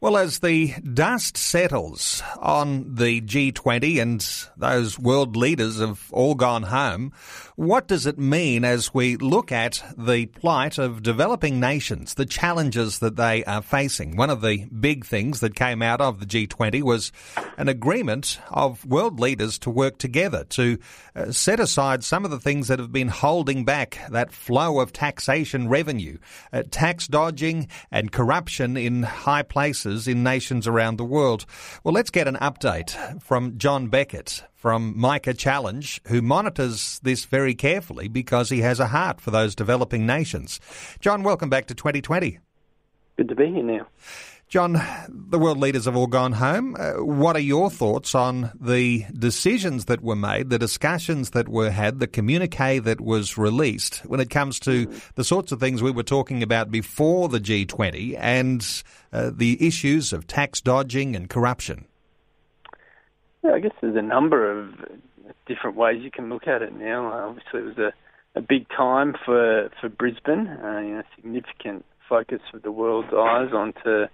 Well, as the dust settles on the G20 and those world leaders have all gone home, what does it mean as we look at the plight of developing nations, the challenges that they are facing? One of the big things that came out of the G20 was an agreement of world leaders to work together to uh, set aside some of the things that have been holding back that flow of taxation revenue, uh, tax dodging and corruption in high places in nations around the world. Well, let's get an update from John Beckett from Micah Challenge, who monitors this very carefully because he has a heart for those developing nations. John, welcome back to 2020. Good to be here now. John, the world leaders have all gone home. Uh, what are your thoughts on the decisions that were made, the discussions that were had, the communique that was released when it comes to the sorts of things we were talking about before the G20 and uh, the issues of tax dodging and corruption? Yeah, I guess there's a number of different ways you can look at it now. Obviously, it was a, a big time for for Brisbane, uh, you know, significant focus of the world's eyes onto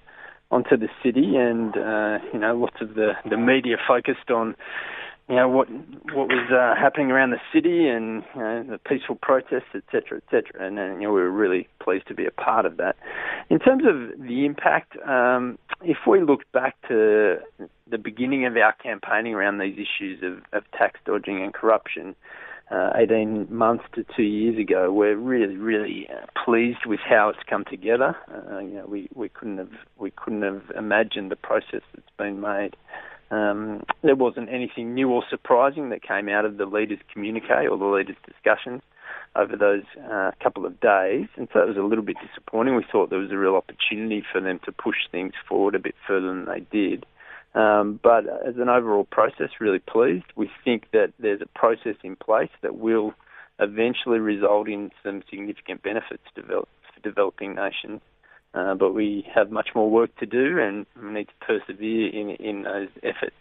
onto the city, and uh, you know, lots of the the media focused on you know what what was uh, happening around the city and you know, the peaceful protests, etc., etc. And, and you know, we were really pleased to be a part of that. In terms of the impact, um, if we look back to the beginning of our campaigning around these issues of, of tax dodging and corruption, uh, 18 months to two years ago, we're really, really uh, pleased with how it's come together. Uh, you know, we, we couldn't have we couldn't have imagined the process that's been made. Um, there wasn't anything new or surprising that came out of the leaders' communique or the leaders' discussions over those uh, couple of days, and so it was a little bit disappointing. We thought there was a real opportunity for them to push things forward a bit further than they did. Um, but as an overall process, really pleased. We think that there's a process in place that will eventually result in some significant benefits develop, for developing nations. Uh, but we have much more work to do and we need to persevere in, in those efforts.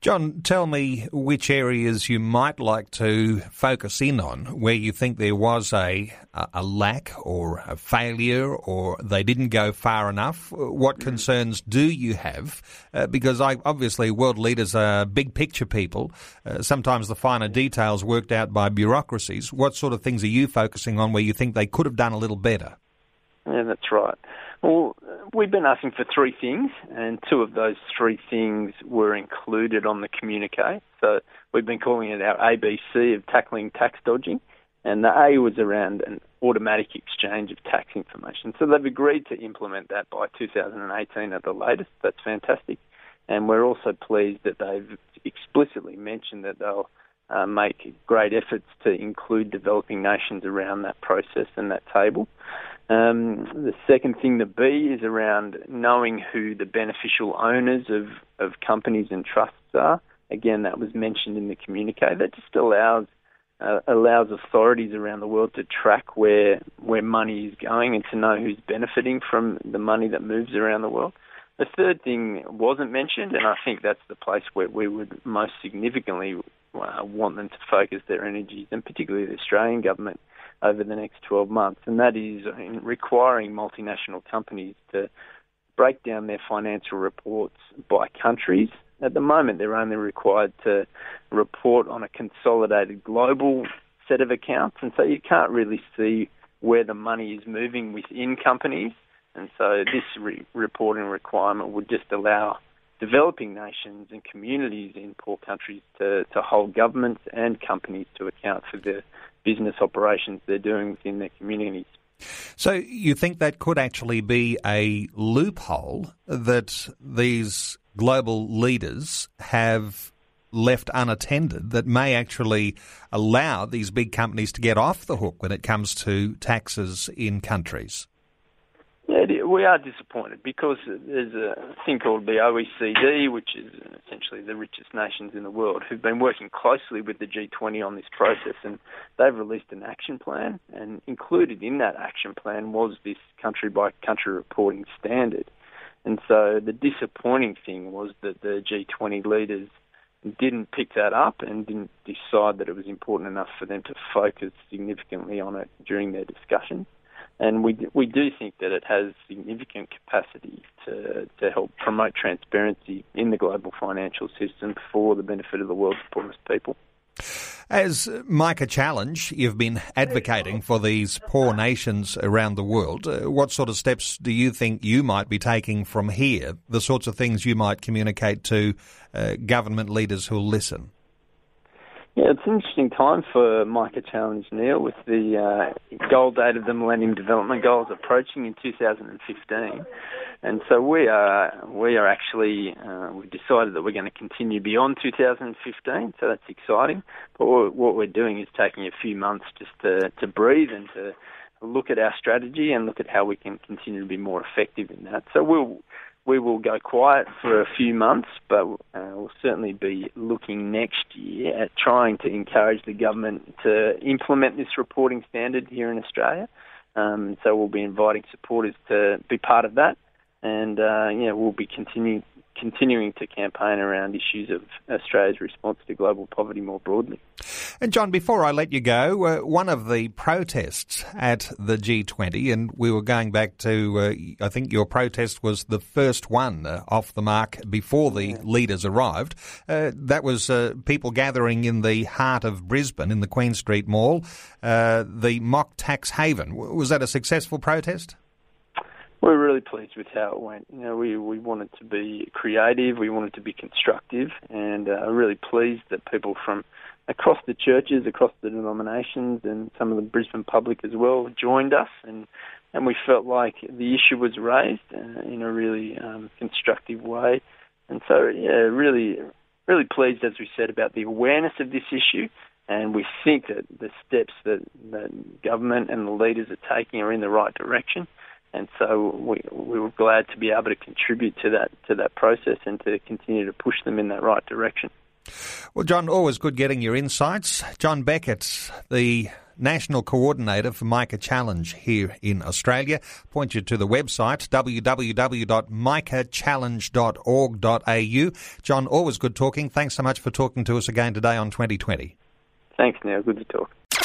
John, tell me which areas you might like to focus in on where you think there was a, a lack or a failure or they didn't go far enough. What mm. concerns do you have? Uh, because I, obviously world leaders are big picture people. Uh, sometimes the finer details worked out by bureaucracies. What sort of things are you focusing on where you think they could have done a little better? Yeah, that's right. Well, we've been asking for three things, and two of those three things were included on the communique. So we've been calling it our ABC of tackling tax dodging, and the A was around an automatic exchange of tax information. So they've agreed to implement that by 2018 at the latest. That's fantastic. And we're also pleased that they've explicitly mentioned that they'll uh, make great efforts to include developing nations around that process and that table. Um, the second thing, the B, is around knowing who the beneficial owners of, of companies and trusts are. Again, that was mentioned in the communique. That just allows uh, allows authorities around the world to track where where money is going and to know who's benefiting from the money that moves around the world. The third thing wasn't mentioned, and I think that's the place where we would most significantly uh, want them to focus their energies, and particularly the Australian government, over the next 12 months, and that is requiring multinational companies to break down their financial reports by countries. At the moment, they're only required to report on a consolidated global set of accounts, and so you can't really see where the money is moving within companies. And so this re- reporting requirement would just allow developing nations and communities in poor countries to, to hold governments and companies to account for the business operations they're doing within their communities. So you think that could actually be a loophole that these global leaders have left unattended that may actually allow these big companies to get off the hook when it comes to taxes in countries? We are disappointed because there's a thing called the OECD, which is essentially the richest nations in the world, who've been working closely with the G20 on this process, and they've released an action plan. And included in that action plan was this country by country reporting standard. And so the disappointing thing was that the G20 leaders didn't pick that up and didn't decide that it was important enough for them to focus significantly on it during their discussion and we we do think that it has significant capacity to to help promote transparency in the global financial system for the benefit of the world's poorest people. As Micah Challenge, you've been advocating for these poor nations around the world. Uh, what sort of steps do you think you might be taking from here? The sorts of things you might communicate to uh, government leaders who'll listen? Yeah, it's an interesting time for Micah Challenge, Neil, with the uh, goal date of the Millennium Development Goals approaching in 2015. And so we are we are actually uh, we've decided that we're going to continue beyond 2015. So that's exciting. But what we're doing is taking a few months just to to breathe and to look at our strategy and look at how we can continue to be more effective in that. So we'll we will go quiet for a few months, but uh, we'll certainly be looking next year at trying to encourage the government to implement this reporting standard here in Australia. Um, so we'll be inviting supporters to be part of that, and uh, yeah, we'll be continuing continuing to campaign around issues of Australia's response to global poverty more broadly. And John, before I let you go, uh, one of the protests at the G20, and we were going back to, uh, I think your protest was the first one uh, off the mark before the yeah. leaders arrived. Uh, that was uh, people gathering in the heart of Brisbane in the Queen Street Mall, uh, the mock tax haven. Was that a successful protest? We're really pleased with how it went. You know, we we wanted to be creative, we wanted to be constructive, and uh, really pleased that people from across the churches, across the denominations, and some of the Brisbane public as well joined us, and and we felt like the issue was raised uh, in a really um, constructive way, and so yeah, really really pleased as we said about the awareness of this issue. And we think that the steps that the government and the leaders are taking are in the right direction and so we we were glad to be able to contribute to that to that process and to continue to push them in that right direction. Well, John, always good getting your insights. John Beckett, the National Coordinator for Micah Challenge here in Australia. Point you to the website www.micahchallenge.org.au. John, always good talking. Thanks so much for talking to us again today on 2020. Thanks, Neil. Good to talk.